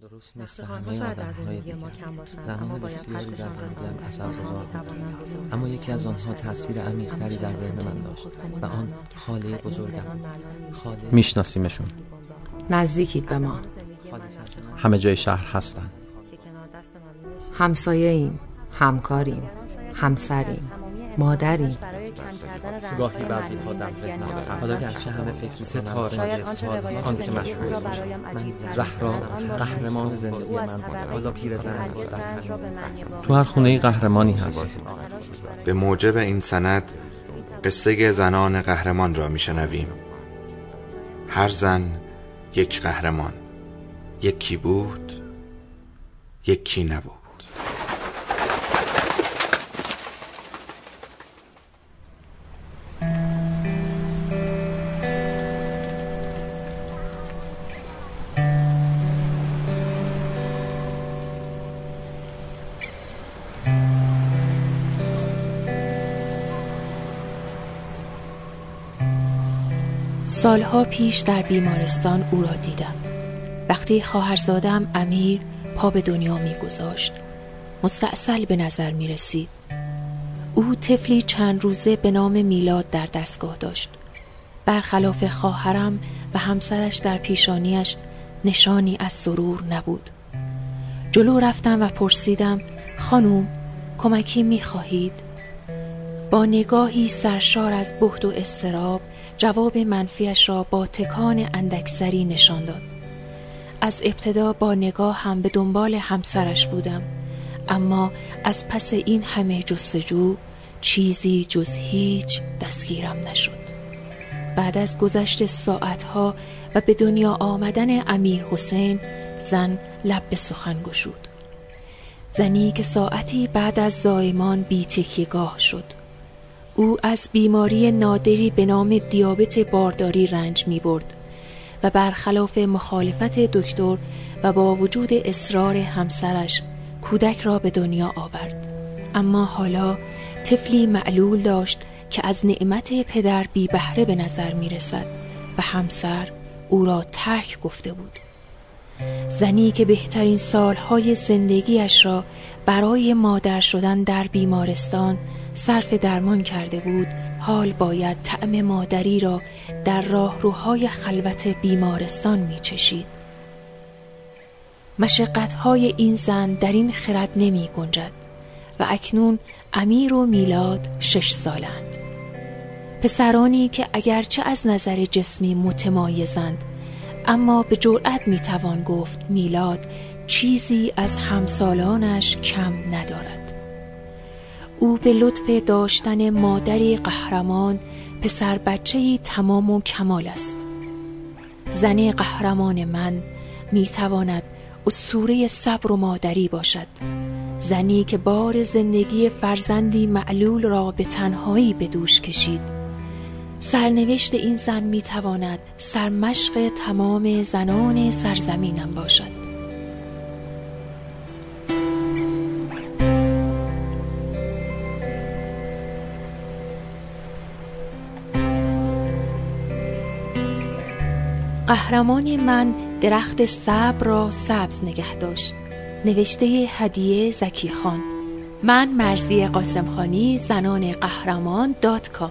درست مثل همه آدمهای دیگر زنان بسیاری در زندگیم اثر گذار اما یکی از آنها تاثیر عمیقتری در ذهن من داشت و آن خاله بزرگم. خاله میشناسیمشون. نزدیکید به ما. همه جای شهر هستن. همسایه ایم همکاریم همسریم مادریم. گاهی بعضی ها در ذهن حالا گرچه همه فکر ستاره آن که مشهور زهرا قهرمان زندگی من حالا پیرزن تو هر خونه قهرمانی هست. به موجب این سند قصه زنان قهرمان را میشنویم. هر زن یک قهرمان. یکی بود یکی نبود. سالها پیش در بیمارستان او را دیدم. وقتی خواهرزادم امیر پا به دنیا میگذاشت مستاصل به نظر می رسید او طفلی چند روزه به نام میلاد در دستگاه داشت. برخلاف خواهرم و همسرش در پیشانیش نشانی از سرور نبود. جلو رفتم و پرسیدم خانوم کمکی می خواهید؟ با نگاهی سرشار از بهد و استراب جواب منفیش را با تکان اندکسری نشان داد. از ابتدا با نگاه هم به دنبال همسرش بودم. اما از پس این همه جستجو چیزی جز هیچ دستگیرم نشد. بعد از گذشت ساعتها و به دنیا آمدن امیر حسین زن لب به سخن گشود. زنی که ساعتی بعد از زایمان بی گاه شد. او از بیماری نادری به نام دیابت بارداری رنج می برد و برخلاف مخالفت دکتر و با وجود اصرار همسرش کودک را به دنیا آورد. اما حالا طفلی معلول داشت که از نعمت پدر بی بهره به نظر می رسد و همسر او را ترک گفته بود. زنی که بهترین سالهای زندگیش را برای مادر شدن در بیمارستان صرف درمان کرده بود حال باید طعم مادری را در راهروهای خلوت بیمارستان می چشید مشقتهای این زن در این خرد نمی گنجد و اکنون امیر و میلاد شش سالند. پسرانی که اگرچه از نظر جسمی متمایزند اما به جرأت می‌توان گفت میلاد چیزی از همسالانش کم ندارد. او به لطف داشتن مادری قهرمان پسر بچه تمام و کمال است. زن قهرمان من می‌تواند اسطوره صبر و مادری باشد. زنی که بار زندگی فرزندی معلول را به تنهایی به دوش کشید. سرنوشت این زن می‌تواند سرمشق تمام زنان سرزمینم باشد. قهرمان من درخت صبر را سبز نگه داشت. نوشته هدیه زکی خان من مرزی قاسمخانی زنان قهرمان دات کام.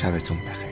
شبتون بخیر.